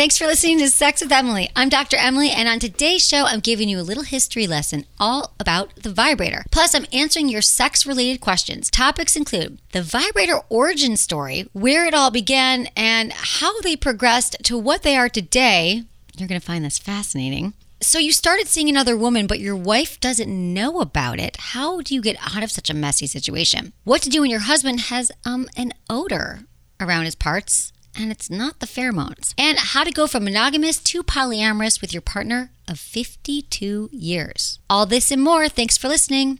Thanks for listening to Sex with Emily. I'm Dr. Emily, and on today's show, I'm giving you a little history lesson all about the vibrator. Plus, I'm answering your sex related questions. Topics include the vibrator origin story, where it all began, and how they progressed to what they are today. You're going to find this fascinating. So, you started seeing another woman, but your wife doesn't know about it. How do you get out of such a messy situation? What to do when your husband has um, an odor around his parts? And it's not the pheromones. And how to go from monogamous to polyamorous with your partner of 52 years. All this and more. Thanks for listening.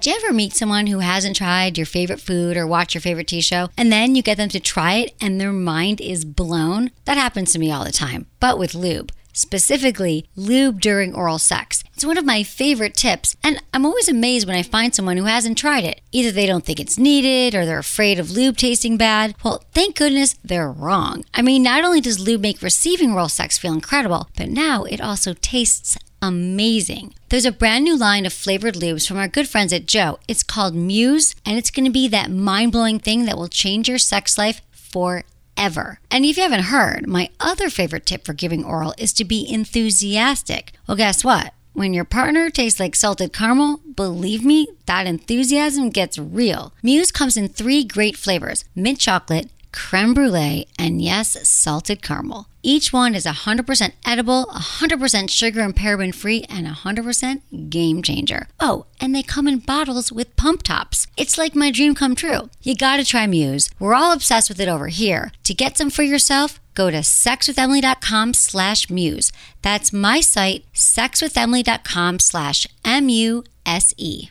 Do you ever meet someone who hasn't tried your favorite food or watched your favorite TV show, and then you get them to try it and their mind is blown? That happens to me all the time, but with lube specifically lube during oral sex. It's one of my favorite tips, and I'm always amazed when I find someone who hasn't tried it. Either they don't think it's needed or they're afraid of lube tasting bad. Well, thank goodness they're wrong. I mean, not only does lube make receiving oral sex feel incredible, but now it also tastes amazing. There's a brand new line of flavored lubes from our good friends at JO. It's called Muse, and it's going to be that mind blowing thing that will change your sex life forever ever. And if you haven't heard, my other favorite tip for giving oral is to be enthusiastic. Well, guess what? When your partner tastes like salted caramel, believe me, that enthusiasm gets real. Muse comes in three great flavors mint chocolate, creme brulee, and yes, salted caramel. Each one is 100% edible, 100% sugar and paraben free, and 100% game changer. Oh, and they come in bottles with pump tops. It's like my dream come true. You gotta try Muse. We're all obsessed with it over here. To get some for yourself, go to sexwithemily.com slash muse. That's my site, sexwithemily.com slash M-U-S-E.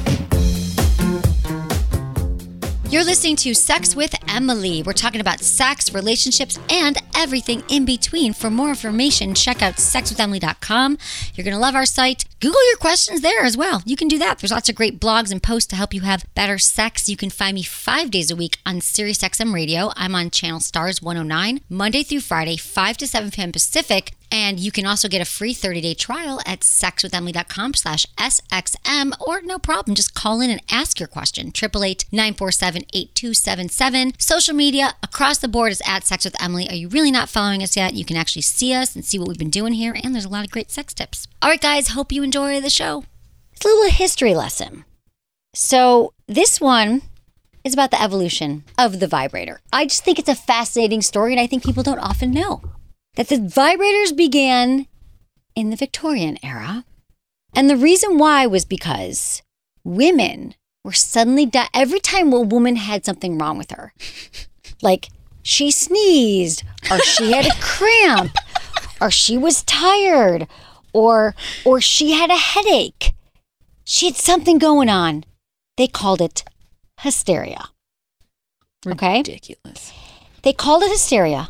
You're listening to Sex with Emily. We're talking about sex, relationships, and everything in between. For more information, check out sexwithemily.com. You're going to love our site. Google your questions there as well. You can do that. There's lots of great blogs and posts to help you have better sex. You can find me five days a week on SiriusXM Radio. I'm on Channel Stars 109, Monday through Friday, 5 to 7 p.m. Pacific. And you can also get a free 30-day trial at sexwithemily.com slash SXM or no problem. Just call in and ask your question. 888-947-8277. Social media across the board is at Sex with Emily. Are you really not following us yet? You can actually see us and see what we've been doing here. And there's a lot of great sex tips. All right, guys. Hope you enjoy the show. It's a little history lesson. So this one is about the evolution of the vibrator. I just think it's a fascinating story, and I think people don't often know that the vibrators began in the Victorian era. And the reason why was because women were suddenly, di- every time a woman had something wrong with her, like she sneezed, or she had a cramp, or she was tired, or, or she had a headache, she had something going on, they called it hysteria. Okay? Ridiculous. They called it hysteria.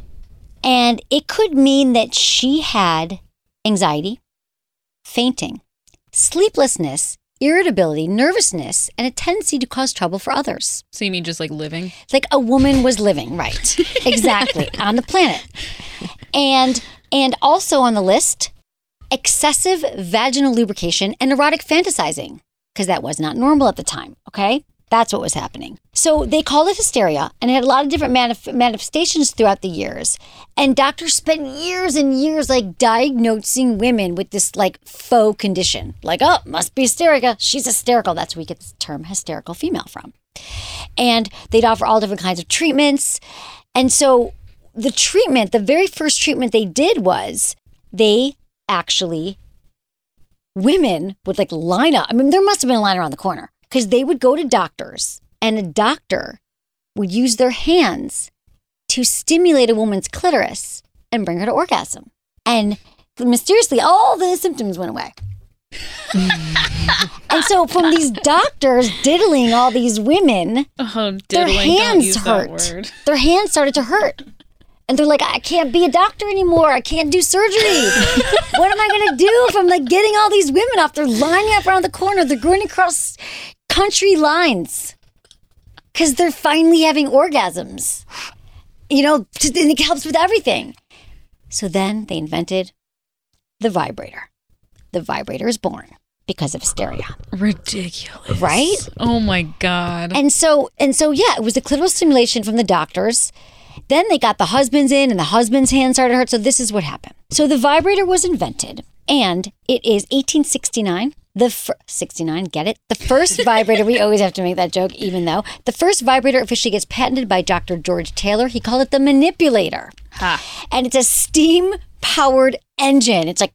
And it could mean that she had anxiety, fainting, sleeplessness, irritability, nervousness, and a tendency to cause trouble for others. So you mean just like living? Like a woman was living, right? exactly, on the planet. And and also on the list, excessive vaginal lubrication and erotic fantasizing, because that was not normal at the time, okay? That's what was happening. So they called it hysteria and it had a lot of different manif- manifestations throughout the years. And doctors spent years and years like diagnosing women with this like faux condition. Like, oh, must be hysterica. She's hysterical. That's where we get the term hysterical female from. And they'd offer all different kinds of treatments. And so the treatment, the very first treatment they did was they actually, women would like line up. I mean, there must have been a line around the corner because they would go to doctors and a doctor would use their hands to stimulate a woman's clitoris and bring her to orgasm. And mysteriously, all the symptoms went away. and so from these doctors diddling all these women, Oh, their diddling, don't hands hurt. Their hands started to hurt. And they're like, I can't be a doctor anymore. I can't do surgery. what am I going to do if I'm like getting all these women off? They're lining up around the corner. They're going across country lines because they're finally having orgasms. You know, and it helps with everything. So then they invented the vibrator. The vibrator is born because of hysteria. Ridiculous. Right? Oh my god. And so and so yeah, it was the clitoral stimulation from the doctors. Then they got the husbands in and the husband's hands started to hurt. So this is what happened. So the vibrator was invented and it is 1869. The fir- 69, get it? The first vibrator, we always have to make that joke, even though the first vibrator officially gets patented by Dr. George Taylor. He called it the manipulator. And it's a steam powered engine. It's like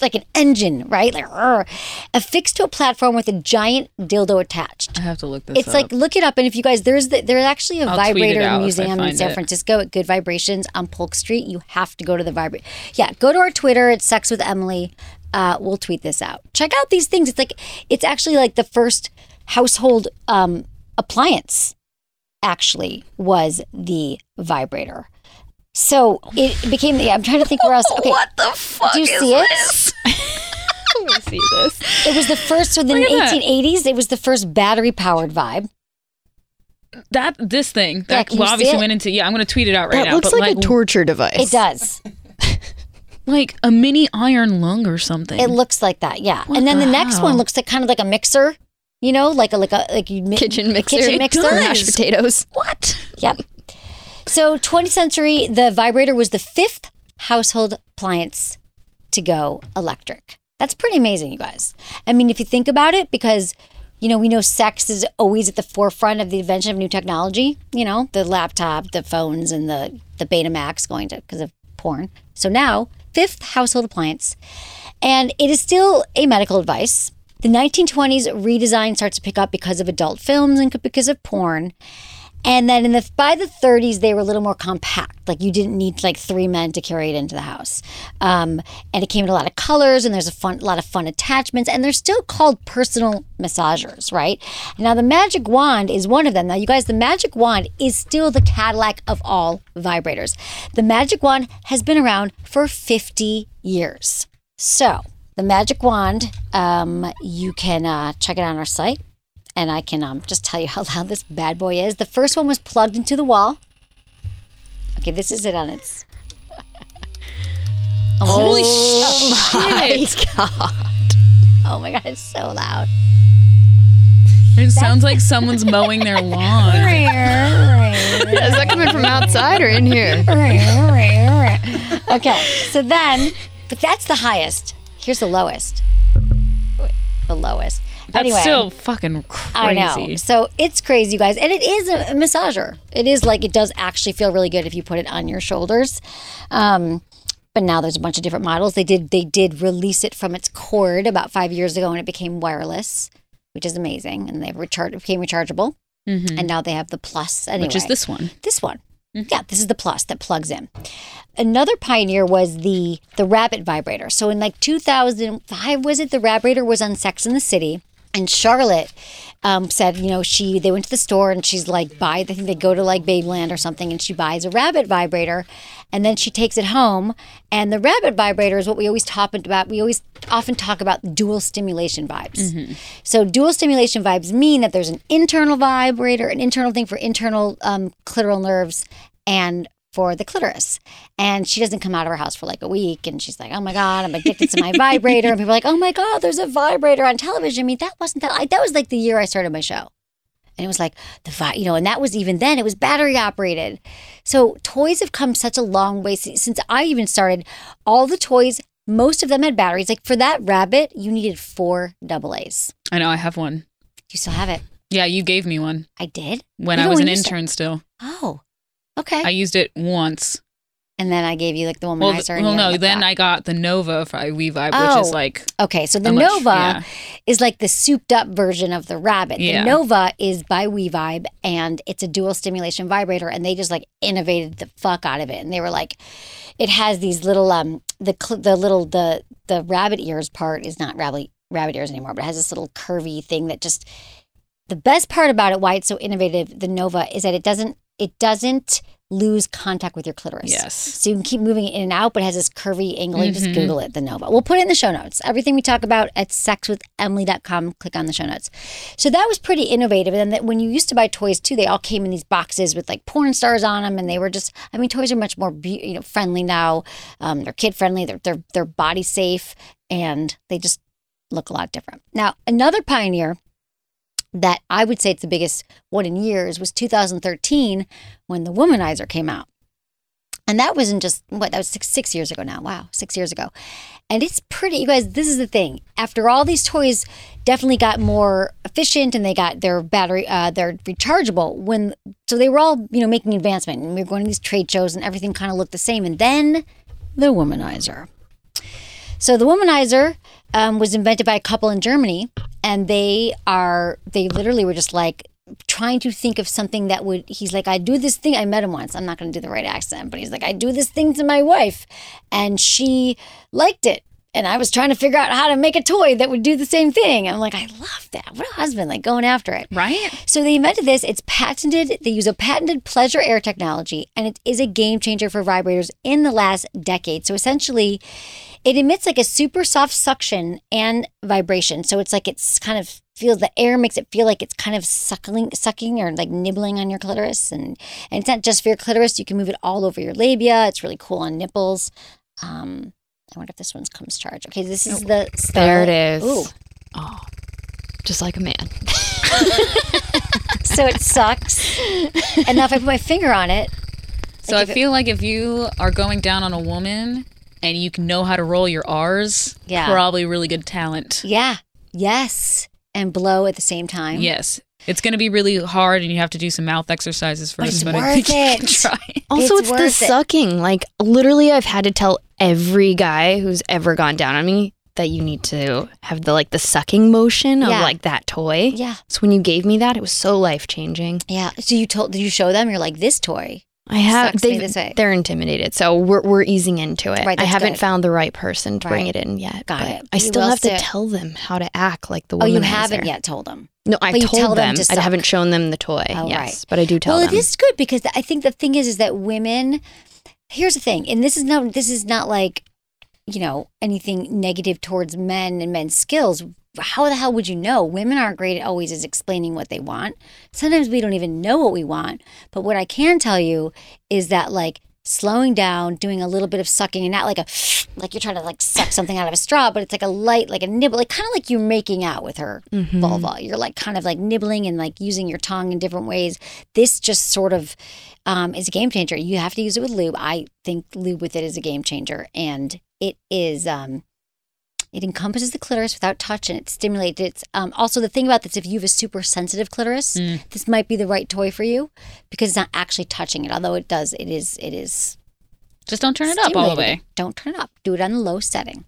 like an engine, right? Like "Rrr," affixed to a platform with a giant dildo attached. I have to look this It's up. like look it up, and if you guys there's the, there's actually a I'll vibrator out if I museum in San it. Francisco at Good Vibrations on Polk Street. You have to go to the vibrator. Yeah, go to our Twitter. It's Sex with Emily. Uh, we'll tweet this out. Check out these things. It's like it's actually like the first household um, appliance. Actually, was the vibrator. So it became. Yeah, I'm trying to think where else. Okay, what the fuck do you is see it? this? Let me see this. It was the first. So in the Look at that. 1880s, it was the first battery powered vibe. That this thing that can you well, obviously went into yeah. I'm gonna tweet it out right That now. looks but like, a torture device. It does. Like a mini iron lung or something. It looks like that, yeah. What and then the, the next one looks like kind of like a mixer, you know, like a like a like you mi- Kitchen mixer. Kitchen mixer. For mashed potatoes. what? Yep. So 20th century, the vibrator was the fifth household appliance to go electric. That's pretty amazing, you guys. I mean, if you think about it, because you know we know sex is always at the forefront of the invention of new technology. You know, the laptop, the phones, and the the Betamax going to because of porn. So now, fifth household appliance, and it is still a medical device. The 1920s redesign starts to pick up because of adult films and because of porn. And then in the by the 30s, they were a little more compact. Like you didn't need like three men to carry it into the house. Um, and it came in a lot of colors, and there's a fun, a lot of fun attachments, and they're still called personal massagers, right? Now the magic wand is one of them. Now you guys, the magic wand is still the Cadillac of all vibrators. The magic wand has been around for 50 years. So the magic wand, um, you can uh, check it on our site and I can um, just tell you how loud this bad boy is. The first one was plugged into the wall. Okay, this is it on its. Holy Oh shit! Oh my god, it's so loud. It sounds like someone's mowing their lawn. Is that coming from outside or in here? okay, so then, but that's the highest. Here's the lowest. The lowest. That's anyway, still fucking crazy. I know. So it's crazy, you guys. And it is a, massager. It is like it does actually feel really good if you put it on your shoulders. Um, but now there's a bunch of different models. They did they did release it from its cord about five years ago, and it became wireless, which is amazing. And they recharge became rechargeable, and now they have the plus. Anyway, Mm-hmm. Which is this one? this one. Yeah, this is the plus that plugs in. Another pioneer was the the rabbit vibrator. So in like 2005, was it the vibrator was on Sex in the City, and Charlotte um, said, you know, she they went to the store and she's like, buy. I think they go to like Babeland or something, and she buys a rabbit vibrator, and then she takes it home. And the rabbit vibrator is what we always talk about. We always often talk about dual stimulation vibes. So dual stimulation vibes mean that there's an internal vibrator, an internal thing for internal um, clitoral nerves, and for the clitoris. And she doesn't come out of her house for like a week, and she's like, "Oh my god, I'm addicted to my vibrator." And people are like, "Oh my god, there's a vibrator on television." I mean, that wasn't that. I, that was like the year I started my show. And it was like the vi- you know, and that was even then it was battery operated. So toys have come such a long way since, since I even started. All the toys, most of them had batteries. Like for that rabbit, you needed four double A's. I know. I have one. You still have it? Yeah, you gave me one I did. when Even I was an you sta- intern. Still, Oh, okay. I used it once. and then I gave you like the Well, womanizer. and well, no. it Then back. I got the Nova for WeVibe, which is Oh. like Okay, so the much- Nova yeah. is like the souped up version of the Rabbit. Yeah. The Nova is by WeVibe and it's a dual stimulation vibrator and they just like innovated the fuck out of it. And they were like it has these little um the cl- the little the the rabbit ears part is not rabbit rabbit ears anymore, but it has this little curvy thing that just. The best part about it, why it's so innovative, the Nova, is that it doesn't it doesn't lose contact with your clitoris. Yes. So you can keep moving it in and out, but it has this curvy angle. You just Mhm. Google it, the Nova. We'll put it in the show notes. Everything we talk about at sexwithemily.com, click on the show notes. So that was pretty innovative. And then that when you used to buy toys too, they all came in these boxes with like porn stars on them, and they were just. I mean, toys are much more be- you know friendly now. Um, they're kid friendly. They're they're they're body safe, and they just look a lot different. Now another pioneer that I would say it's the biggest one in years was 2013 when the Womanizer came out. And that wasn't just what that was six, six years ago now. Wow, six years ago. And it's pretty, you guys. This is the thing. After all these toys definitely got more efficient and they got their battery, uh, they're rechargeable. When so they were all you know making advancement and we were going to these trade shows and everything kind of looked the same. And then the Womanizer. So the Womanizer um, was invented by a couple in Germany, and they are they literally were just like trying to think of something that would. He's like, I do this thing. I met him once. I'm not going to do the right accent, but he's like, I do this thing to my wife, and she liked it. And I was trying to figure out how to make a toy that would do the same thing. I'm like, I love that. What a husband, like going after it. Right? So they invented this. It's patented. They use a patented pleasure air technology, and it is a game changer for vibrators in the last decade. So essentially, it emits like a super soft suction and vibration. So it's like it's kind of feels the air makes it feel like it's kind of suckling, sucking or like nibbling on your clitoris, and and it's not just for your clitoris. You can move it all over your labia. It's really cool on nipples. Um, I wonder if this one's comes charged. Okay, this is the There it is. Ooh, Oh, just like a man. so it sucks. and now if I put my finger on it, So Like I if it- feel like if you are going down on a woman and you can know how to roll your R's, Yeah. probably really good talent. yeah, yes, and blow at the same time. Yes. It's going to be really hard and you have to do some mouth exercises But first, it's but I think worth you can it. try. Also, It's it's, the it. sucking. Like literally, I've had to tell every guy who's ever gone down on me that you need to have the like the sucking motion of Yeah. like that toy. Yeah. So when you gave me that, it was so life changing. Yeah. So you told? Did you show them? You're like this toy. I have. Sucks me They this way. they're intimidated, so we're we're easing into it. Right, I haven't good. found the right person to bring it in yet. Got but it. I You still have to still- tell them how to act like the Oh, you haven't yet told them. No, I But told tell them them. to I haven't shown them the toy. Oh, yes, right. but I do tell well, them. Well, it is good because I think the thing is, is that women. Here's the thing, and this is not. This is not like, you know, anything negative towards men and men's skills. How the hell would you know? Women aren't great at always as explaining what they want. Sometimes we don't even know what we want. But what I can tell you is that like slowing down, doing a little bit of sucking, and not like a like you're trying to like suck something out of a straw, but it's like a light, like a nibble, like kind of like you're making out with her vulva. You're like kind of like nibbling and like using your tongue in different ways. This just sort of um, is a game changer. You have to use it with lube. I think lube with it is a game changer, and it is. Um, it encompasses the clitoris without touch and it stimulates it. Um, also, the thing about this, if you have a super sensitive clitoris, this might be the right toy for you because it's not actually touching it. Although it does, it is. It is Just don't turn it up all the way. Don't turn it up. Do it on the low setting.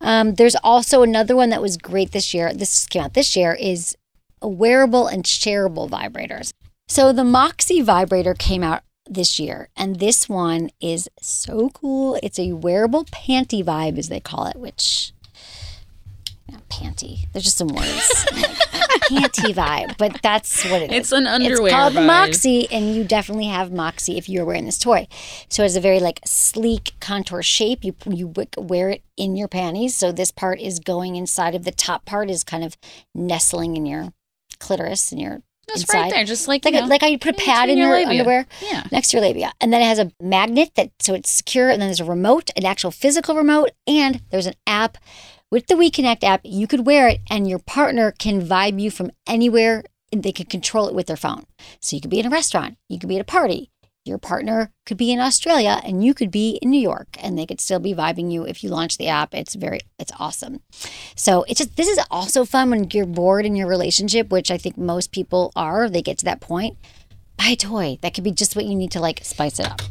Um, there's also another one that was great this year. This came out this year is wearable and shareable vibrators. So the Moxie vibrator came out this year, and this one is so cool. It's a wearable panty vibe, as they call it, which panty. There's just some words. panty vibe, but that's what it is. It's an underwear It's called vibe. Moxie, and you definitely have Moxie if you're wearing this toy. So it's a very like sleek contour shape. You you wear it in your panties. So this part is going inside of the top part is kind of nestling in your clitoris and your That's inside. right there, just like, like know, like how you put a pad in between your, underwear Yeah. next to your labia, and then it has a magnet that so it's secure, and then there's a remote, an actual physical remote, and there's an app with the WeConnect app. You could wear it, and your partner can vibe you from anywhere. and They can control it with their phone. So you could be in a restaurant, you could be at a party. Your partner could be in Australia, and you could be in New York, and they could still be vibing you if you launch the app. It's very, it's awesome. So it's just this is also fun when you're bored in your relationship, which I think most people are. They get to that point. Buy a toy. That could be just what you need to like spice it up.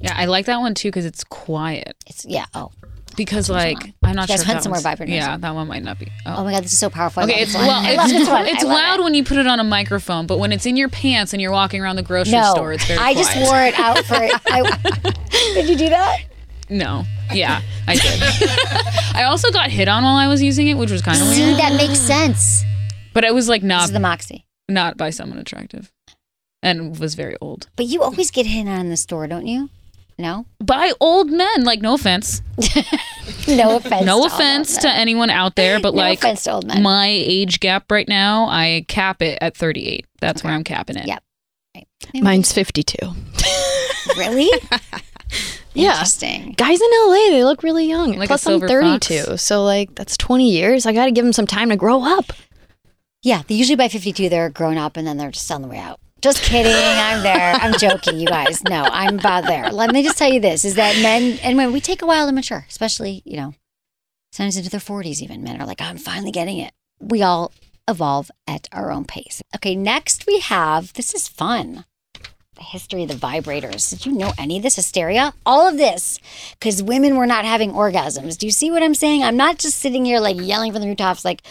Yeah, I like that one too because it's quiet. It's yeah. Oh, Because like I'm not You guys sure. if hunt that some vibrant. Yeah, that one might not be. oh Oh. my god, this is so powerful. Okay, it's well, it's, it's loud it. when you put it on a microphone, but when it's in your pants and you're walking around the grocery No, store, it's very I just wore it out for. I, did you do that? No. Yeah, I did. I also got hit on while I was using it, which was kind of weird. See, that makes sense. But it was like This not is the Moxie. not by someone attractive, and was very old. But you always get hit on in the store, don't you? No? By old men. Like no offense, No offense. no to offense of to them. anyone out there, but No like offense to old men. my age gap right now, I cap it at 38. That's where I'm capping it. Yep. Mine's 52. Really? Yeah. Interesting. Guys in LA, they look really young. Like Plus, I'm 32. fox. So, like, that's 20 years. I got to give them some time to grow up. Yeah, they usually by 52, they're grown up and then they're just on the way out. Just kidding. I'm there. I'm joking, you guys. No, I'm about there. Let me just tell you this is that men and women, we take a while to mature, especially, you know, sometimes into their 40s, even. Men are like, I'm finally getting it. We all evolve at our own pace. Okay, next we have this is fun. The history of the vibrators. Did you know any of this hysteria? All of this because women were not having orgasms. Do you see what I'm saying? I'm not just sitting here like yelling from the rooftops, like,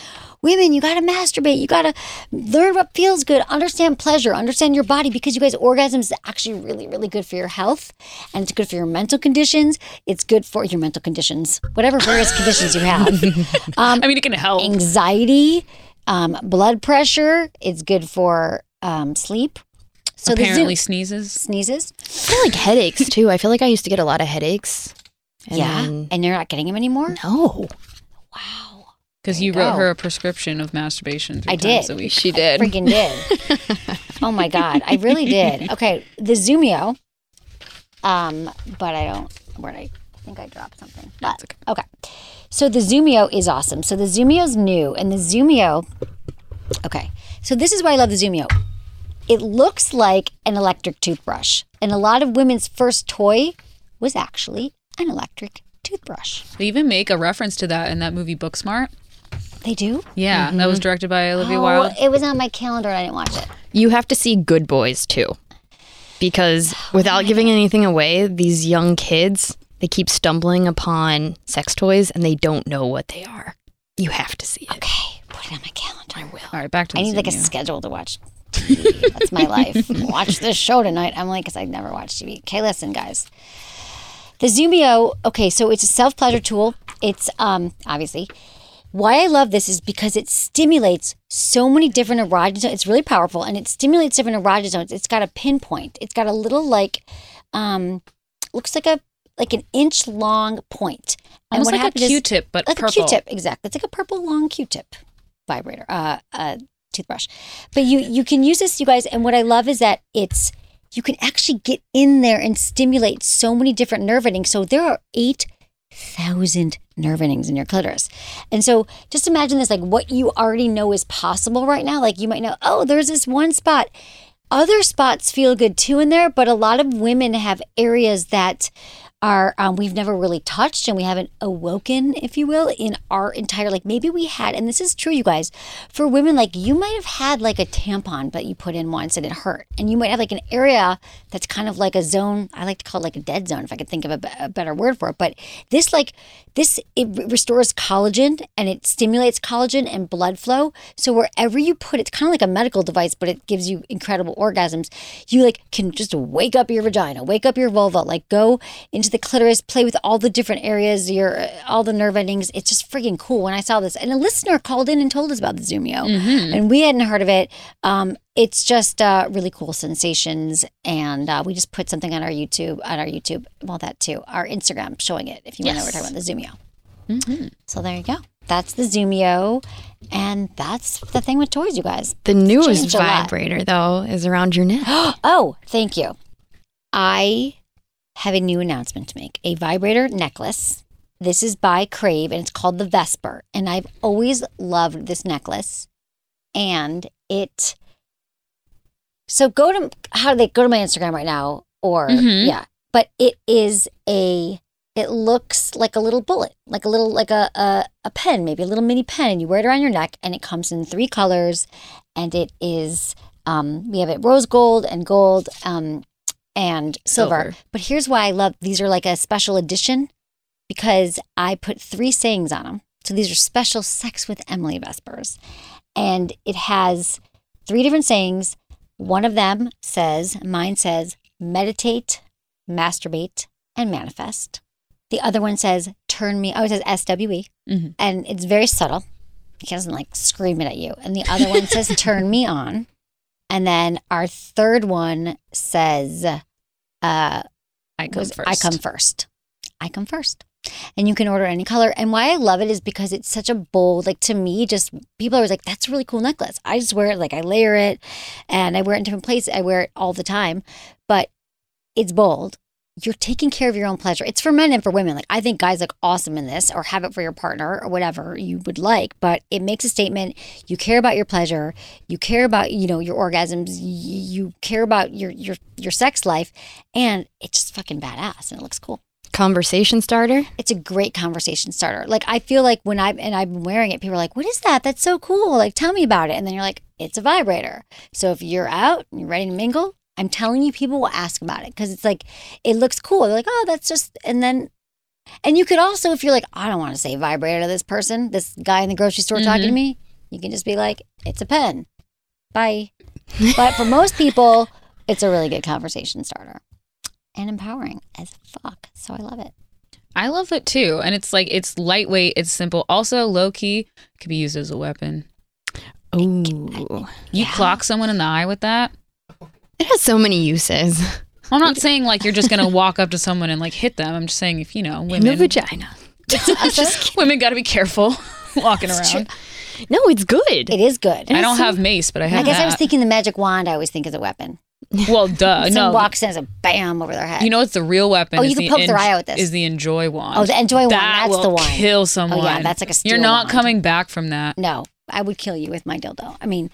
women, you got to masturbate. You got to learn what feels good, understand pleasure, understand your body because you guys, orgasms is actually really, really good for your health and it's good for your mental conditions. It's good for your mental conditions, whatever various conditions you have. Um, I mean, it can help. anxiety, um, blood pressure. It's good for um, sleep. So the Apparently sneezes. sneezes. I feel like headaches, too. I feel like I used to get a lot of headaches. And yeah, then- and you're not getting them anymore. no. Wow, Because you you wrote her a prescription of masturbation three I times did. a week. She did. freaking did. oh my god, I really did. Okay, the Zumio. Um, but I don't. Where did I? I think I dropped something. But, okay. So the Zumio is awesome. So the Zumio's new, and the Zumio. Okay, so this is why I love the Zumio. It looks like an electric toothbrush, and a lot of women's first toy was actually an electric toothbrush. They even make a reference to that in that movie Booksmart. They do. Yeah, that was mm-hmm. directed by Olivia Oh, Wilde. it was on my calendar and I didn't watch it. You have to see Good Boys, too. Because oh, without giving anything away, these young kids, they keep stumbling upon sex toys and they don't know what they are. You have to see it. Okay, put it on my calendar. I will. All right, back to I need like a Zumio. schedule to watch TV. That's my life. watch this show tonight, Emily, because I never watch TV. Okay, listen, guys. The Zumio, okay, so it's a self pleasure tool. It's um obviously why I love this is because it stimulates so many different erogenous zones. It's really powerful and it stimulates different erogenous zones. It's got a pinpoint. It's got a little like um looks like a like an inch long point. And Almost what like a Q-tip, but like purple. a Q-tip, exactly. It's like a purple long Q-tip vibrator, uh, uh, toothbrush. But you you can use this, you guys. And what I love is that it's you can actually get in there and stimulate so many different nerve endings. So there are eight thousand nerve endings in your clitoris. And so just imagine this like what you already know is possible right now. Like you might know, oh, there's this one spot. Other spots feel good too in there, but a lot of women have areas that are um, we've never really touched and we haven't awoken, if you will, in our entire like maybe we had, and this is true, you guys, for women like you might have had like a tampon, but you put in once and it hurt, and you might have like an area that's kind of like a zone. I like to call it like a dead zone, if I could think of a, better word for it. But this like this it restores collagen and it stimulates collagen and blood flow. So wherever you put it, it's kind of like a medical device, but it gives you incredible orgasms. You like can just wake up your vagina, wake up your vulva, like go into the clitoris, play with all the different areas, your all the nerve endings. It's just freaking cool. When I saw this, and a listener called in and told us about the Zumio, and we hadn't heard of it. Um, it's just uh, really cool sensations, and uh, we just put something on our YouTube, on our YouTube, well that too, our Instagram showing it. If you want to know, we're talking about the Zumio. So there you go. That's the Zumio, and that's the thing with toys, you guys. The newest vibrator, though, is around your neck. Oh, thank you. I have a new announcement to make a vibrator necklace. This is by Crave and it's called the Vesper. And I've always loved this necklace. And it, so go to, how do they go to my Instagram right now? Or, Mhm. yeah, but it is a, it looks like a little bullet, like a little, like a, a, a pen, maybe a little mini pen. And you wear it around your neck and it comes in three colors. And it is, um, we have it rose gold and gold um, and silver. Silver. But here's why I love these are like a special edition because I put three sayings on them. So these are special Sex with Emily Vespers. And it has three different sayings. One of them says, mine says, meditate, masturbate, and manifest. The other one says turn me. Oh, it says SWE, Mhm. and it's very subtle. He doesn't like scream it at you. And the other one says turn me on, and then our third one says, uh, I come was first. I come first. I come first. And you can order any color. And why I love it is because it's such a bold, like to me, just people are always like, that's a really cool necklace. I just wear it, like I layer it and I wear it in different places. I wear it all the time, but it's bold. You're taking care of your own pleasure. It's for men and for women. Like I think guys look awesome in this or have it for your partner or whatever you would like, but it makes a statement. You care about your pleasure. You care about, you know, your orgasms. You, care about your, your, your sex life and it's just fucking badass and it looks cool Conversation starter. it's a great conversation starter. Like I feel like when I and I've been wearing it, people are like, "What is that? That's so cool! Like tell me about it." And then you're like, "It's a vibrator." So if you're out and you're ready to mingle, I'm telling you, people will ask about it because it's like it looks cool. They're like, "Oh, that's just," and then. And you could also, if you're like, I don't want to say vibrator to this person, this guy in the grocery store talking to mm-hmm. me, you can just be like, it's a pen. Bye. but for most people, it's a really good conversation starter and empowering as fuck. So I love it. I love it too. And it's like it's lightweight, it's simple. Also low key, could be used as a weapon. Ooh. You Yeah. clock someone in the eye with that. It has so many uses. I'm not saying like you're just gonna walk up to someone and like hit them. I'm just saying if you know In the women vagina. women gotta be careful walking around. No, it's good. It is good. I don't have mace, but I have. I have guess I was thinking the magic wand. I always think is a weapon. well, duh. Someone No, walks in as a bam over their head. you know what's the real weapon? Oh, is you can the poke their eye out with this. Is the enjoy wand? Oh, the enjoy wand, That that's will the one. Kill someone. Oh, yeah, that's like a You're not wand. coming back from that. no, I would kill you with my dildo. I mean,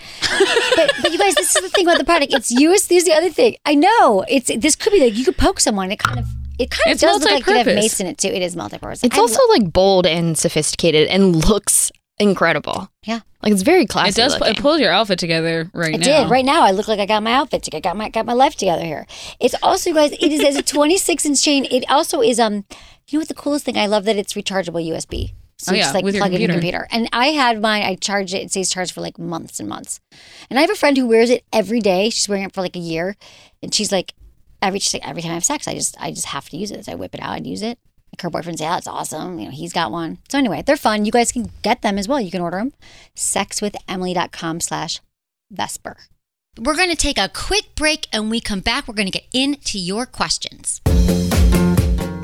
but, but you guys, this is the thing about the product. It's used. This is the other thing. I know. It's this could be like you could poke someone. It kind of it kind of It's does look like it could have multi-purpose. mace in it too. It is multi-purpose. It's I also lo- like bold and sophisticated and looks incredible. yeah. Like it's very classy. It does. Pu- looking. it pulls your outfit together right I now. It did. Right now, I look like I got my outfit. together. I got my got my life together here. It's also, you guys. It is as a 26 inch chain. It also is um. You know what the coolest thing? I love that it's rechargeable USB. So Oh, yeah, just like plug in your computer. And I had mine. I charged it. It stays charged for like months and months. And I have a friend who wears it every day. She's wearing it for like a year, and she's like, every she's like, every time I have sex, I just I just have to use it. So I whip it out and use it. Like her boyfriend say, "Oh, it's awesome." You know, he's got one. So anyway, they're fun. You guys can get them as well. You can order them. Sexwithemily.com slash Vesper. We're going to take a quick break and we come back. We're going to get into your questions.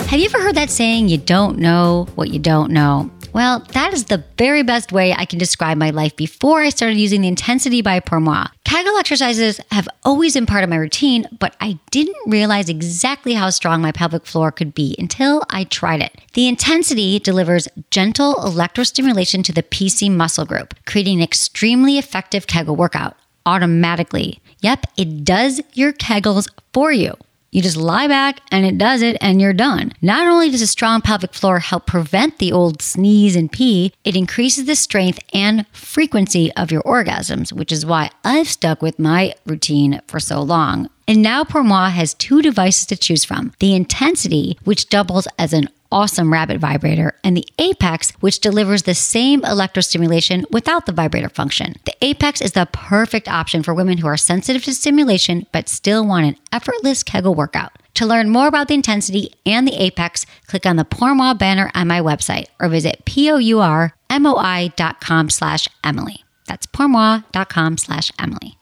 Have you ever heard that saying, you don't know what you don't know? Well, that is the very best way I can describe my life before I started using the Intensity by Pourmoi. Kegel exercises have always been part of my routine, but I didn't realize exactly how strong my pelvic floor could be until I tried it. The Intensity delivers gentle electrostimulation to the PC muscle group, creating an extremely effective Kegel workout automatically. Yep, it does your Kegels for you. You just lie back and it does it and you're done. Not only does a strong pelvic floor help prevent the old sneeze and pee, it increases the strength and frequency of your orgasms, which is why I've stuck with my routine for so long. And now Pourmoi has two devices to choose from the Intensity, which doubles as an awesome rabbit vibrator, and the Apex, which delivers the same electrostimulation without the vibrator function. The Apex is the perfect option for women who are sensitive to stimulation but still want an effortless Kegel workout. To learn more about the intensity and the Apex, click on the Pourmoi banner on my website or visit P-O-U-R-M-O-I.com slash Emily. That's pourmoi.com slash Emily.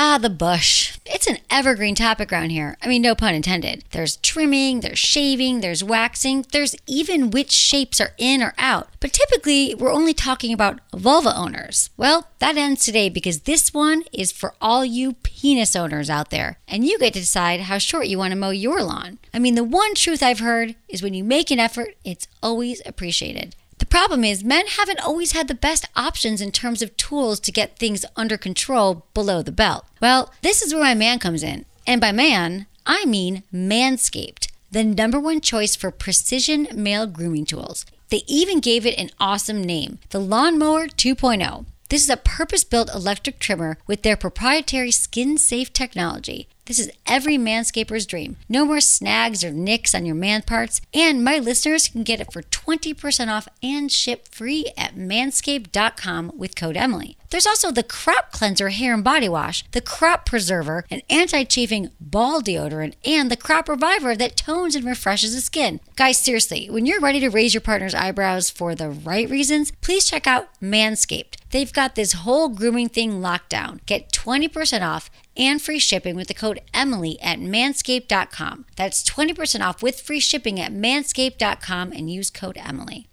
Ah, the bush. It's an evergreen topic around here. I mean, no pun intended. There's trimming, there's shaving, there's waxing, there's even which shapes are in or out. But typically, we're only talking about vulva owners. Well, that ends today because this one is for all you penis owners out there. And you get to decide how short you want to mow your lawn. I mean, the one truth I've heard is when you make an effort, it's always appreciated. Problem is, men haven't always had the best options in terms of tools to get things under control below the belt. Well, this is where my man comes in. And by man, I mean Manscaped, the number one choice for precision male grooming tools. They even gave it an awesome name the Lawnmower 2.0. This is a purpose built electric trimmer with their proprietary skin safe technology. This is every manscaper's dream. No more snags or nicks on your man parts, and my listeners can get it for 20% off and ship free at manscaped.com with code Emily. There's also the Crop Cleanser Hair and Body Wash, the Crop Preserver, an anti chafing ball deodorant, and the Crop Reviver that tones and refreshes the skin. Guys, seriously, when you're ready to raise your partner's eyebrows for the right reasons, please check out Manscaped. They've got this whole grooming thing locked down. Get 20% off and free shipping with the code Emily at manscaped.com. That's 20% off with free shipping at manscaped.com and use code Emily.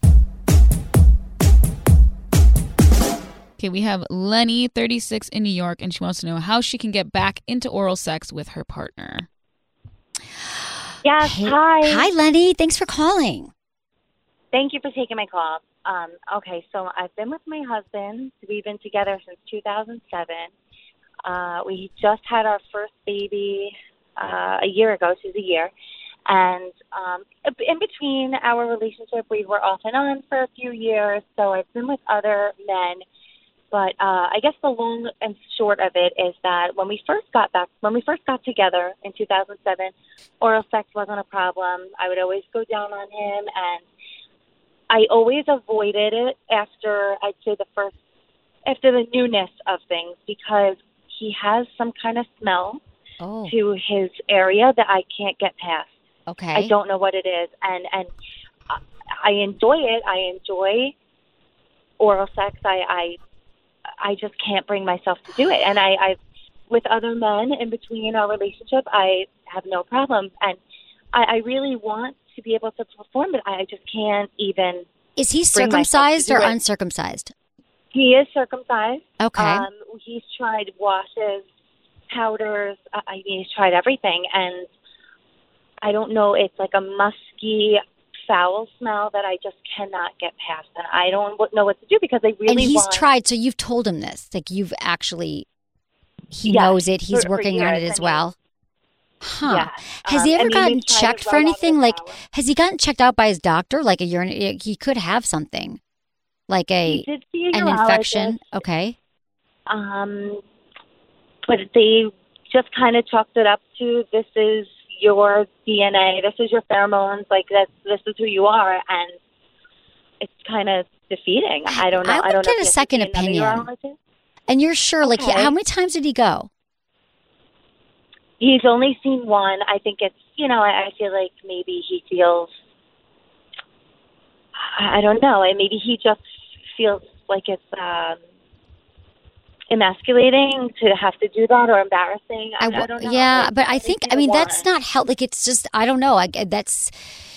Okay, we have Lenny, 36 in New York, and she wants to know how she can get back into oral sex with her partner. Yes, Hey- hi. Hi, Lenny. Thanks for calling. Thank you for taking my call. Um, okay, so I've been with my husband. We've been together since 2007. Uh, we just had our first baby uh, a year ago. She's a year. And um, in between our relationship, we were off and on for a few years. So I've been with other men. But uh, I guess the long and short of it is that when we first got back, when we first got together in 2007, oral sex wasn't a problem. I would always go down on him, and I always avoided it after I'd say the first after the newness of things because he has some kind of smell Oh, to his area that I can't get past. okay. I don't know what it is, and and I- I enjoy it. I enjoy oral sex. I I I just can't bring myself to do it, and I I with other men in between our relationship, I have no problem, and I, I really want to be able to perform, but I just can't even. Is he bring myself to circumcised or it. uncircumcised? He is circumcised. Okay. Um, he's tried washes, powders. I I mean, he's tried everything, and I don't know. It's like a musky, foul smell that I just cannot get past, and I don't know what to do because I really and he's want. tried, so you've told him this. Like you've actually, he Yes, knows it. He's for- for working on it as well. Huh. Yeah. Has Um, he ever gotten checked for right out of anything? Like, has he gotten checked out by his doctor? Like a urine? He could have something, like a He did see a an infection. Okay. Um, but they just kind of chalked it up to this is your DNA, this is your pheromones, like that's this is who you are, and it's kind of defeating. I don't know. I I, don't get a second opinion. And you're sure? Like, Okay. how many times did he go? He's only seen one. I think it's you know. I, I feel like maybe he feels. I I don't know. and Maybe he just feels like it's um, emasculating to have to do that or embarrassing. I, I, w- don't know. Yeah, Like, but I think I mean that's not help. Like it's just I don't know. I, that's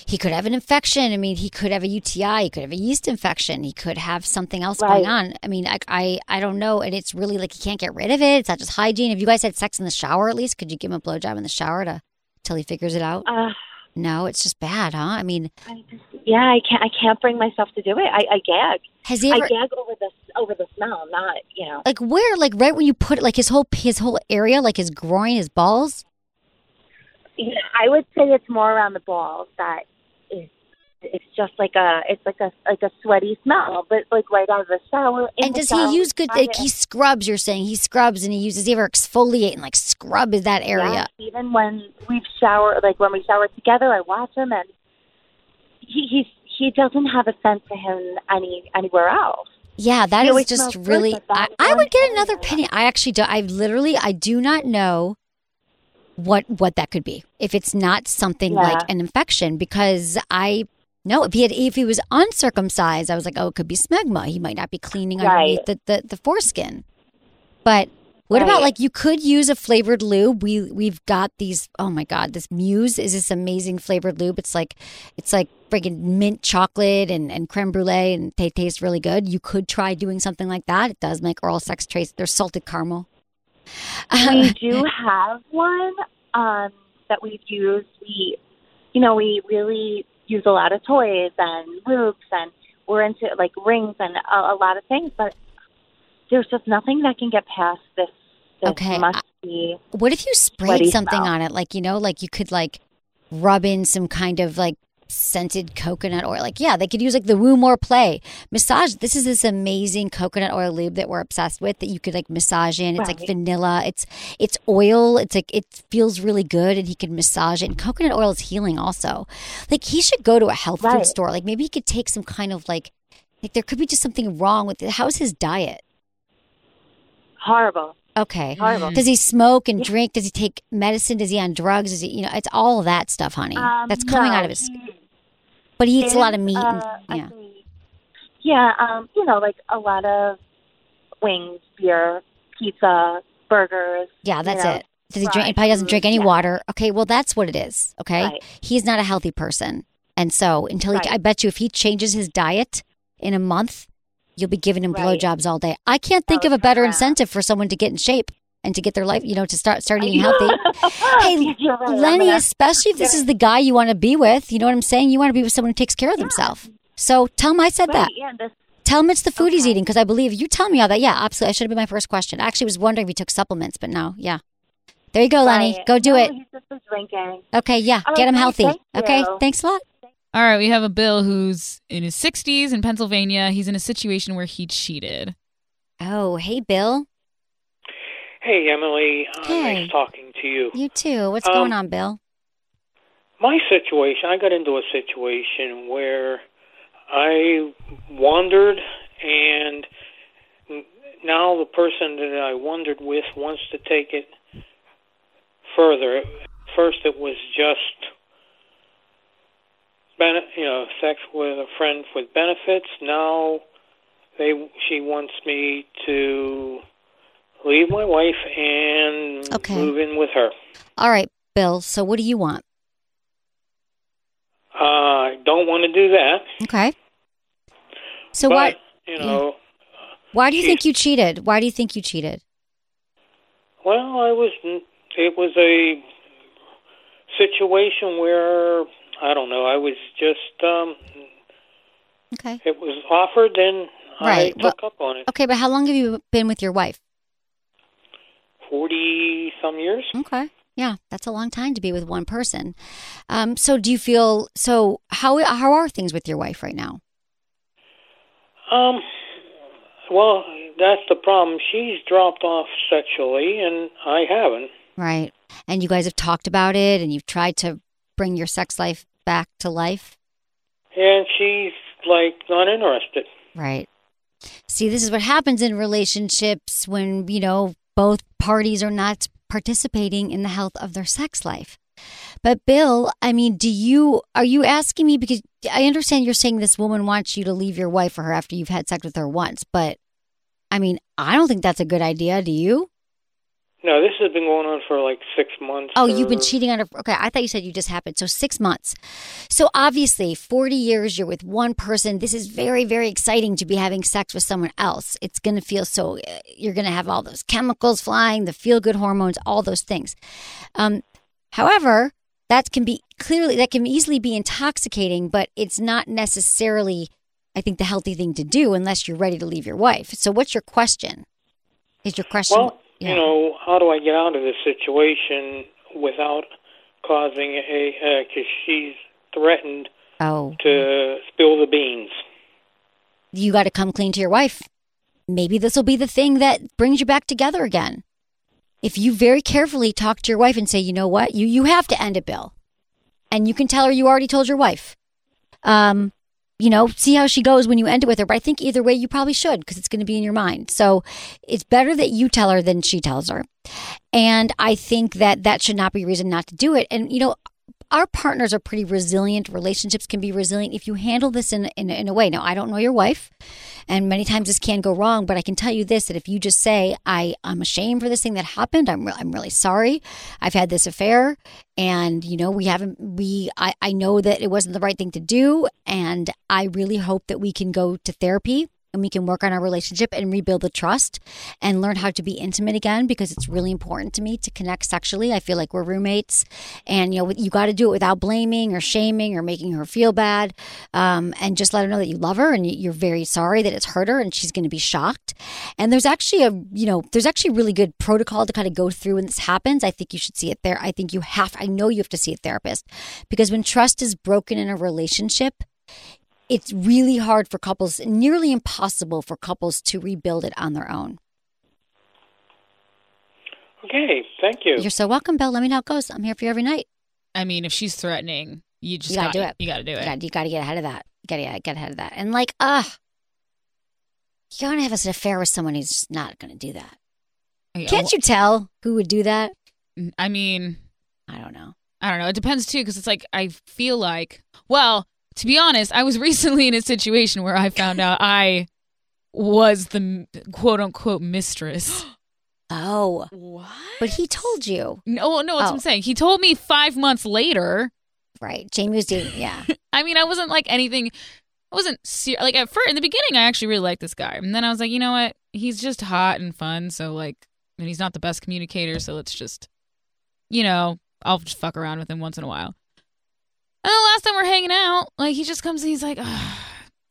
he could have an infection. I mean, he could have a UTI. He could have a yeast infection. He could have something else going on. I mean, I, I I don't know. And it's really like he can't get rid of it. It's not just hygiene. Have you guys had sex in the shower, at least could you give him a blowjob in the shower to till he figures it out? Uh, No, it's just bad, huh? I mean, I just, yeah, I can't. I can't bring myself to do it. I, I gag. has he ever, I gag over the over the smell, not you know. Like where? Like right when you put it, like his whole his whole area, like his groin, his balls. Yeah, I would say it's more around the balls that is. It's just like a. It's like a like a sweaty smell, but like right out of the shower. And the does shower, he use good? Like he scrubs. You're saying he scrubs and he uses. He ever exfoliate and like scrub that area? Yeah, even when we've showered, like when we shower together, I watch him, and he he's he doesn't have a scent to him any anywhere else. Yeah, that He is just good, really. I, I would get another opinion. I actually do. I literally, I do not know what what that could be. If it's not something Yeah. like an infection, because I no, if he had, if he was uncircumcised, I was like, oh, it could be smegma. He might not be cleaning underneath Right. the, the the foreskin. But what about like you could use a flavored lube? We we've got these. Oh my god, this Muse is this amazing flavored lube. It's like it's like freaking mint chocolate and, and creme brulee, and they taste really good. You could try doing something like that. It does make oral sex trace. There's salted caramel. we do have one um, that we've used. We, you know, we really use a lot of toys and loops, and we're into like rings and a, a lot of things. But there's just nothing that can get past this. this Okay, musty. What if you sprayed something smell. on it? Like, you know, like you could like rub in some kind of like scented coconut oil. Like, yeah, they could use like the Woo More Play massage. This is this amazing coconut oil lube that we're obsessed with that you could like massage in. It's like vanilla. It's it's oil. It's like it feels really good and he could massage it. And coconut oil is healing also. Like he should go to a health food store. Like maybe he could take some kind of like like there could be just something wrong with it. How's his diet? Horrible. Okay. Horrible. Does he smoke and drink? Does he take medicine? Does he on drugs? Is he, you know, it's all that stuff, honey. Um, That's coming no, out of his. he But he eats a lot of meat. uh, I yeah. think- Yeah, um, you know, like a lot of wings, beer, pizza, burgers. Yeah, you that's know, it. Does he drink? He probably doesn't drink any Yeah. water. Okay, well, that's what it is. Okay, Right. he's not a healthy person, and so until he, Right. I bet you, if he changes his diet in a month, you'll be giving him Right. blowjobs all day. I can't think Oh, of a better yeah. incentive for someone to get in shape and to get their life, you know, to start start eating healthy. Hey, right, Lenny, especially if this is the guy you want to be with, you know what I'm saying? You want to be with someone who takes care of themselves. So tell him I said Right, that. yeah, this, Tell him it's the food he's eating because I believe you tell me all that. Yeah, absolutely. I should have been my first question. I actually was wondering if he took supplements, but no. Yeah. There you go, Lenny. right. Go do No, it. He's just drinking. Okay, yeah. All Get him healthy. Okay. Thanks a lot. All right, we have a Bill who's in his 60s in Pennsylvania. He's in a situation where he cheated. Oh, hey, Bill. Hey, Emily. Uh, Hey. Nice talking to you. You too. What's Um, going on, Bill? My situation, I got into a situation where I wandered, and now the person that I wandered with wants to take it further. First, it was just, you know, sex with a friend with benefits. Now, they she wants me to leave my wife and Okay. move in with her. All right, Bill. So what do you want? Uh, I don't want to do that. Okay. So but, why You know, why do you think you cheated? Why do you think you cheated? well, I was. It was a situation where I don't know. I was just. um Okay. It was offered, and Right, I took up on it. Okay, but how long have you been with your wife? Forty some years. Okay. Yeah, that's a long time to be with one person. Um, so do you feel so how how are things with your wife right now? Um. Well, that's the problem. She's dropped off sexually, and I haven't. Right. And you guys have talked about it and you've tried to bring your sex life back to life? And she's like not interested. Right. See, this is what happens in relationships when, you know, both parties are not participating in the health of their sex life. But Bill, I mean, do you are you asking me because I understand you're saying this woman wants you to leave your wife for her after you've had sex with her once, but I mean, I don't think that's a good idea, do you? No, this has been going on for like six months. Oh, you've been cheating on her. Okay, I thought you said you just happened. So six months. So obviously, 40 years, you're with one person. This is very, very exciting to be having sex with someone else. It's going to feel so, uh, you're going to have all those chemicals flying, the feel good hormones, all those things. Um, however, that can be clearly, that can easily be intoxicating, but it's not necessarily, I think, the healthy thing to do unless you're ready to leave your wife. So what's your question? Is your question? Well, you know, how do I get out of this situation without causing a? Because she's threatened oh, to spill the beans. you got to come clean to your wife. Maybe this will be the thing that brings you back together again. If you very carefully talk to your wife and say, you know what, you you have to end it, Bill, and you can tell her you already told your wife. Um, you know, see how she goes when you end it with her. But I think either way, you probably should because it's going to be in your mind. So it's better that you tell her than she tells her. And I think that that should not be a reason not to do it. And you know, our partners are pretty resilient. Relationships can be resilient if you handle this in, in, in a way. Now, I don't know your wife, and many times this can go wrong, but I can tell you this that if you just say, I, I'm ashamed for this thing that happened, I'm, re- I'm really sorry, I've had this affair, and, you know, we haven't, we, I, I know that it wasn't the right thing to do, and I really hope that we can go to therapy and we can work on our relationship and rebuild the trust and learn how to be intimate again because it's really important to me to connect sexually. I feel like we're roommates, and you know you got to do it without blaming or shaming or making her feel bad, um, and just let her know that you love her and you're very sorry that it's hurt her and she's going to be shocked. And there's actually a you know there's actually really good protocol to kind of go through when this happens. I think you should see it there. I think you have. I know you have to see a therapist because when trust is broken in a relationship it's really hard for couples, nearly impossible for couples to rebuild it on their own. Okay, thank you. You're so welcome, Bill. Let me know how it goes. I'm here for you every night. I mean, if she's threatening, you just you gotta got- do it. You got to do it. You gotta, you gotta get ahead of that. You gotta get ahead of that. And like, ah, you're gonna have an affair with someone who's just not gonna do that. Can't you tell who would do that? I mean, I don't know. I don't know. It depends too, because it's like I feel like, well, to be honest, I was recently in a situation where I found out I was the quote unquote mistress. Oh. What? But he told you. No, no, that's what Oh. I'm saying. He told me five months later. Right. Jamie was dating, yeah. I mean, I wasn't like anything. I wasn't ser- like at first in the beginning. I actually really liked this guy, and then I was like, you know what? He's just hot and fun. So like, and he's not the best communicator. So let's just, you know, I'll just fuck around with him once in a while. And the last time we're hanging out, like he just comes and he's like, "Ah,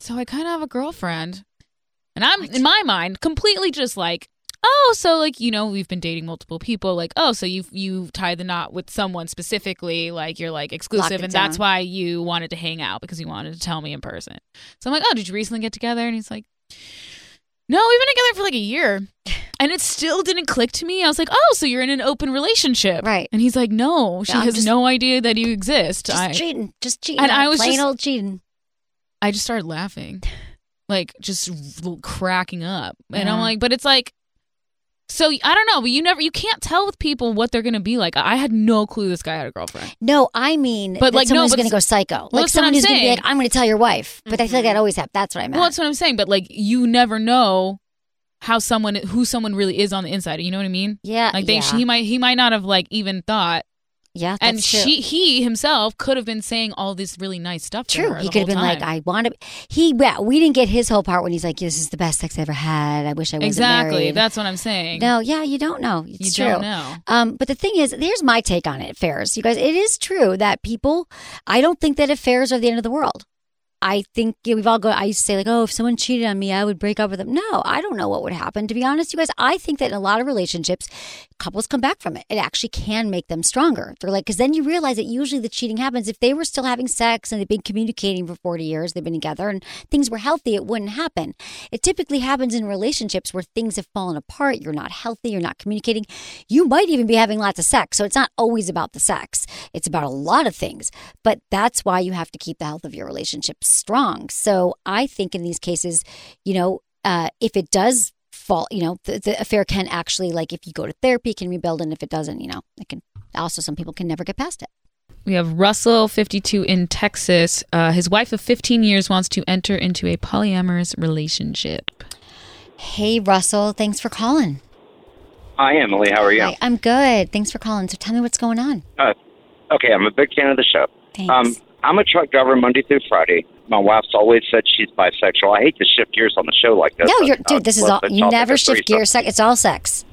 so I kind of have a girlfriend, and I'm in my mind completely just like. Oh, so like you know we've been dating multiple people. Like oh, so you you tied the knot with someone specifically. Like you're like exclusive, and that's why you wanted to hang out because you wanted to tell me in person. So I'm like, oh, did you recently get together? And he's like, no, we've been together for like a year. And it still didn't click to me. I was like, oh, so you're in an open relationship. Right. And he's like, no, she No, has just- no idea that you exist. Just I, cheating. Just cheating. And I was plain just- old cheating. I just started laughing, like just cracking up. And I'm like, but it's like, so I don't know, but you never, you can't tell with people what they're going to be like. I had no clue this guy had a girlfriend. No, I mean, But, like, like, no, but going to go psycho. Well, like someone who's going to be saying. like, I'm going to tell your wife. But I feel like mm-hmm. that always happens. That's what I meant. Well, that's what I'm saying. But like, you never know how someone, who someone really is on the inside. You know what I mean? yeah. Like they, yeah. he might, he might not have like even thought. yeah, that's and true. she, he himself could have been saying all this really nice stuff. to True. her He the could have been like. I want to. He, yeah, we didn't get his whole part when he's like, this is the best sex I ever had. I wish I wasn't exactly. married. That's what I'm saying. No, yeah, you don't know. It's you true. don't know. Um, but the thing is, here's my take on it, affairs. You guys, it is true that people, I don't think that affairs are the end of the world. I think we've all go. I used to say like, oh, if someone cheated on me, I would break up with them. No, I don't know what would happen. To be honest, you guys, I think that in a lot of relationships, couples come back from it. It actually can make them stronger. They're like, because then you realize that usually the cheating happens if they were still having sex and they've been communicating for forty years, they've been together, and things were healthy. It wouldn't happen. It typically happens in relationships where things have fallen apart. You're not healthy. You're not communicating. You might even be having lots of sex. So it's not always about the sex. It's about a lot of things. But that's why you have to keep the health of your relationship strong. So I think in these cases, you know, uh, if it does fall, you know, the, the affair can actually, like, if you go to therapy, can rebuild. And if it doesn't, you know, it can also, some people can never get past it. We have Russell, 52, in Texas. Uh, his wife of 15 years wants to enter into a polyamorous relationship. Hey, Russell, thanks for calling. Hi, Emily. How are you? Hi, I'm good. Thanks for calling. So tell me what's going on. Uh, okay, I'm a big fan of the show. Thanks. Um, I'm a truck driver Monday through Friday. My wife's always said she's bisexual. I hate to shift gears on the show like this. no, you're, uh, dude, this is all, you never shift gears. It's all sex.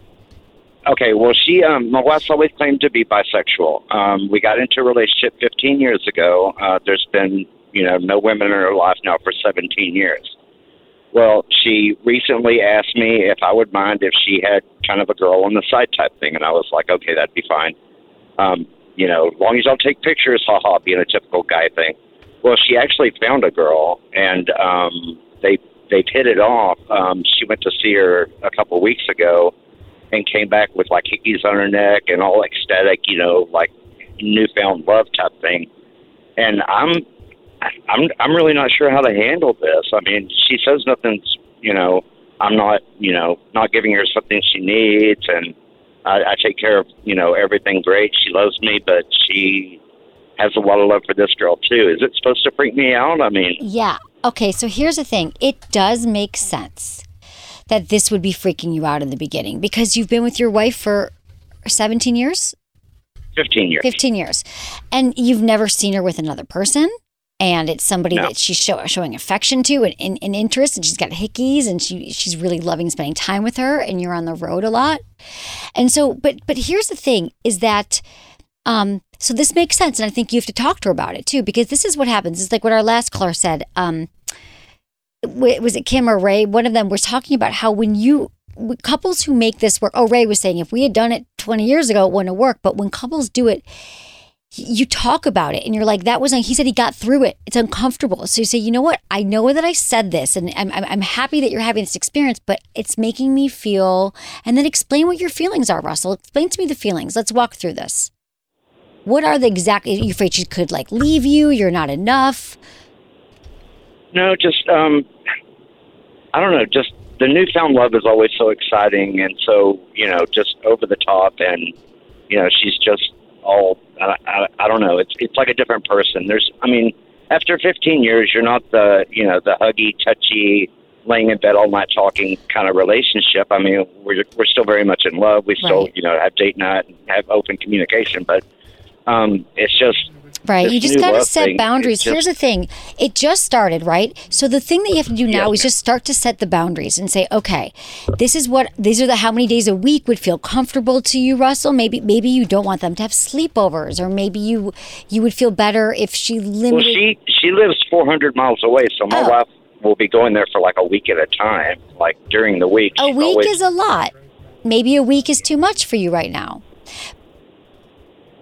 Okay, well, she, um, my wife's always claimed to be bisexual. Um, we got into a relationship 15 years ago. Uh, there's been, you know, no women in her life now for 17 years. Well, she recently asked me if I would mind if she had kind of a girl on the side type thing, and I was like, okay, that'd be fine. Um, you know, as long as y'all take pictures, haha, being a typical guy thing. Well, she actually found a girl, and um, they they've hit it off. Um, she went to see her a couple weeks ago, and came back with like hickeys on her neck and all ecstatic, you know, like newfound love type thing. And I'm, I'm, I'm really not sure how to handle this. I mean, she says nothing's, you know, I'm not, you know, not giving her something she needs, and I, I take care of, you know, everything great. She loves me, but she has a lot of love for this girl too. Is it supposed to freak me out? I mean, Yeah. Okay. So here's the thing it does make sense that this would be freaking you out in the beginning because you've been with your wife for 17 years, 15 years. 15 years, and you've never seen her with another person. And it's somebody No. that she's show, showing affection to and, and, and interest, and she's got hickeys, and she she's really loving spending time with her. And you're on the road a lot, and so. But but here's the thing: is that um, so this makes sense, and I think you have to talk to her about it too, because this is what happens. It's like what our last caller said. Um, was it Kim or Ray? One of them was talking about how when you couples who make this work. Oh, Ray was saying if we had done it 20 years ago, it wouldn't have worked. But when couples do it, you talk about it and you're like, that was, he said he got through it. It's uncomfortable. So you say, you know what? I know that I said this and I'm, I'm, I'm happy that you're having this experience, but it's making me feel, and then explain what your feelings are, Russell. Explain to me the feelings. Let's walk through this. What are the exact, are you afraid she could like leave you? You're not enough. No, just um, I don't know. Just the newfound love is always so exciting and so you know just over the top and you know she's just all I, I, I don't know it's it's like a different person there's i mean after 15 years you're not the you know the huggy touchy laying in bed all night talking kind of relationship i mean we're we're still very much in love we still Right. you know have date night and have open communication but um it's just Right. You just got to set thing, boundaries. just- Here's the thing it just started, right? So the thing that you have to do now Yeah. is just start to set the boundaries and say, okay, this is what, these are the how many days a week would feel comfortable to you, Russell. Maybe, maybe you don't want them to have sleepovers, or maybe you, you would feel better if she Well, limited. she she lives 400 miles away, so my Oh. wife will be going there for like a week at a time. Like during the week, a week always, is a lot. Maybe a week is too much for you right now.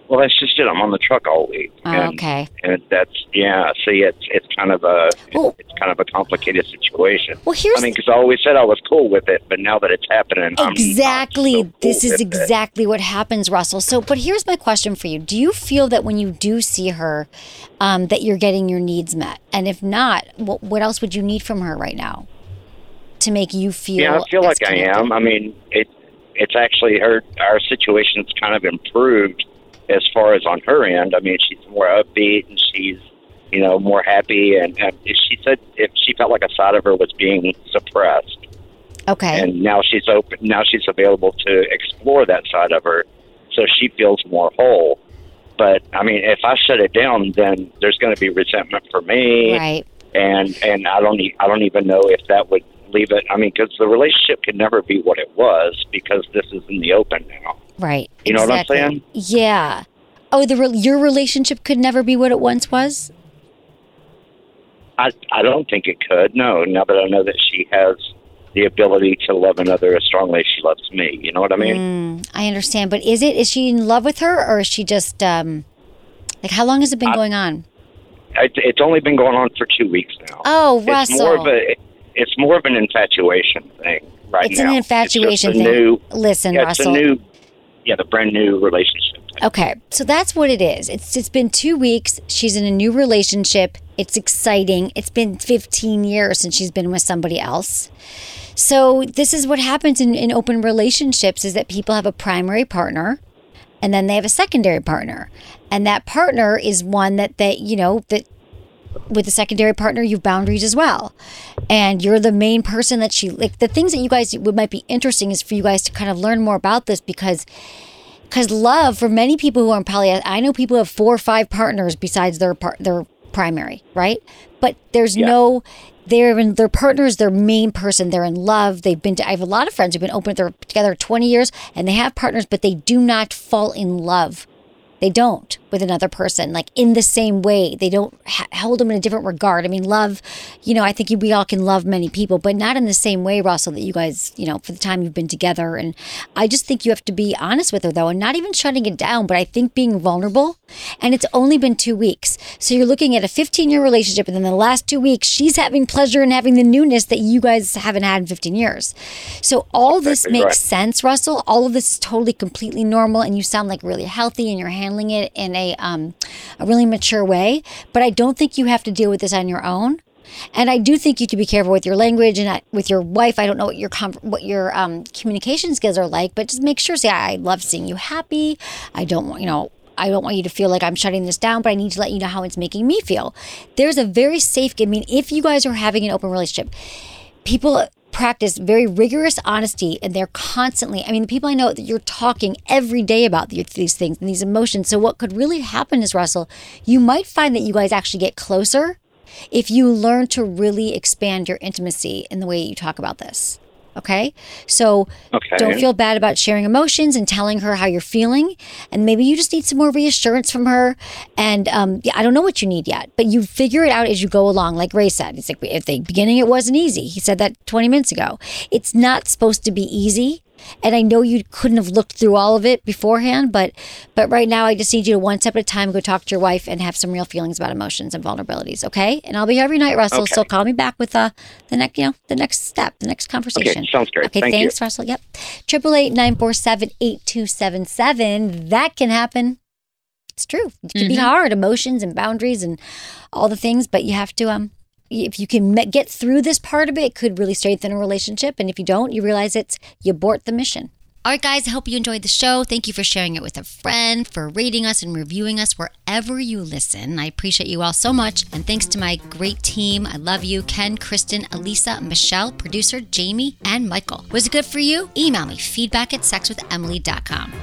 Well. That's just it. I'm on the truck all week. Oh, and, okay. And that's yeah. See, it's it's kind of a Well- it's kind of a complicated situation. Well, here's I mean, because I always said I was cool with it, but now that it's happening, I'm Exactly. so cool this is with it. exactly what happens, Russell. So, but here's my question for you: Do you feel that when you do see her, um, that you're getting your needs met? And if not, what what else would you need from her right now to make you feel? Yeah, I feel like I am. I mean, it it's actually her our situation's kind of improved as far as on her end. I mean, she's more upbeat and she's you know more happy. And, and she said if she felt like a side of her was being suppressed, Okay. and now she's open. Now she's available to explore that side of her, so she feels more whole. But I mean, if I shut it down, then there's going to be resentment for me right. and and I don't e- I don't even know if that would leave it. I mean, because the relationship can never be what it was because this is in the open now. Right. You know what I'm saying? Yeah. Oh, the re- your relationship could never be what it once was. I I don't think it could. No, now that I know that she has the ability to love another as strongly as she loves me. You know what I mean? Mm, I understand, but is it? Is she in love with her, or is she just um, like how long has it been I- going on? It, it's only been going on for two weeks now. Oh, Russell. it's more of a it's more of an infatuation thing right It's now. an infatuation it's thing. New, Listen, yeah, Russell. It's a new, yeah, the brand new relationship. Okay, so that's what it is. It's it's been two weeks. She's in a new relationship. It's exciting. It's been 15 years since she's been with somebody else. So this is what happens in, in open relationships is that people have a primary partner and then they have a secondary partner. And that partner is one that that, you know, that with the secondary partner, you have boundaries as well. And you're the main person that she like the things that you guys would might be interesting is for you guys to kind of learn more about this because because love for many people who are in poly, I know people have four or five partners besides their part, their primary, right? But there's Yeah. no, they're in their partners, their main person. They're in love. They've been. To, I have a lot of friends who've been open. They're together 20 years and they have partners, but they do not fall in love. They don't with another person, like in the same way. They don't ha- hold them in a different regard. I mean, love, you know, I think we all can love many people, but not in the same way, Russell, that you guys, you know, for the time you've been together. And I just think you have to be honest with her, though, and not even shutting it down, but I think being vulnerable. And it's only been two weeks. So you're looking at a 15 year relationship, and then the last two weeks, she's having pleasure and having the newness that you guys haven't had in 15 years. So all this makes sense, Russell. All of this is totally, completely normal, and you sound like really healthy, and you're handling it in a um, a really mature way. But I don't think you have to deal with this on your own. And I do think you to be careful with your language and with your wife. I don't know what your what your um, communication skills are like, but just make sure. Say, I love seeing you happy. I don't want you know. I don't want you to feel like I'm shutting this down, but I need to let you know how it's making me feel. There's a very safe. I mean, if you guys are having an open relationship, people practice very rigorous honesty and they're constantly i mean the people i know that you're talking every day about these, things and these emotions. So what could really happen is russell you might find that you guys actually get closer if you learn to really expand your intimacy in the way you talk about this okay? So Okay. don't feel bad about sharing emotions and telling her how you're feeling. And maybe you just need some more reassurance from her. And um, yeah, i don't know what you need yet but you figure it out as you go along. Like ray said it's like at the beginning it wasn't easy. He said that 20 minutes ago. It's not supposed to be easy and I know you couldn't have looked through all of it beforehand, but but right now I just need you to one step at a time go talk to your wife and have some real feelings about emotions and vulnerabilities, okay? And I'll be here every night, Russell. Okay. So call me back with uh, the next, you know, the next step, the next conversation. Okay, sounds great. Okay, Thank you. thanks, Russell. Yep. Triple eight nine four seven eight two seven seven. That can happen. It's true. It can be Mhm. hard, emotions and boundaries and all the things, but you have to um if you can get through this part of it, it could really strengthen a relationship. And if you don't, you realize it's you abort the mission. All right, guys, I hope you enjoyed the show. Thank you for sharing it with a friend, for rating us and reviewing us wherever you listen. I appreciate you all so much. And thanks to my great team. I love you Ken, Kristen, Elisa, Michelle, producer Jamie, and Michael. Was it good for you? Email me feedback at sexwithemily.com.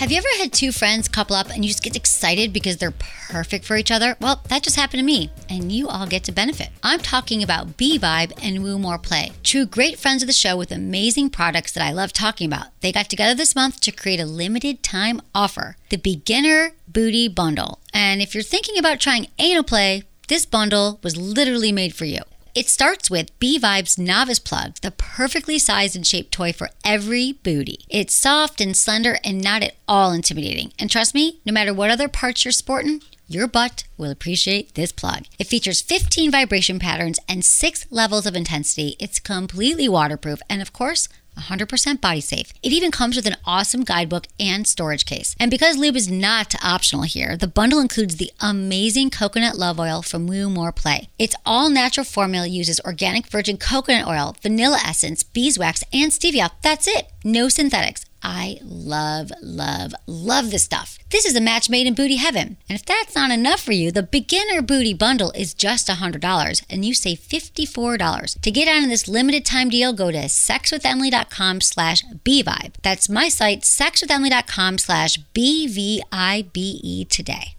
Have you ever had two friends couple up and you just get excited because they're perfect for each other? Well, that just happened to me, and you all get to benefit. I'm talking about B Vibe and Woo More Play, two great friends of the show with amazing products that I love talking about. They got together this month to create a limited time offer the Beginner Booty Bundle. And if you're thinking about trying anal play, this bundle was literally made for you. It starts with B Vibes Novice Plug, the perfectly sized and shaped toy for every booty. It's soft and slender and not at all intimidating. And trust me, no matter what other parts you're sporting, your butt will appreciate this plug. It features 15 vibration patterns and six levels of intensity. It's completely waterproof and, of course, 100% body safe. It even comes with an awesome guidebook and storage case. And because lube is not optional here, the bundle includes the amazing coconut love oil from Woo More Play. Its all natural formula uses organic virgin coconut oil, vanilla essence, beeswax, and stevia. That's it. No synthetics. I love, love, love this stuff. This is a match made in booty heaven. And if that's not enough for you, the beginner booty bundle is just $100 and you save $54. To get on this limited time deal, go to sexwithemily.com slash bvibe. That's my site, sexwithemily.com slash B-V-I-B-E today.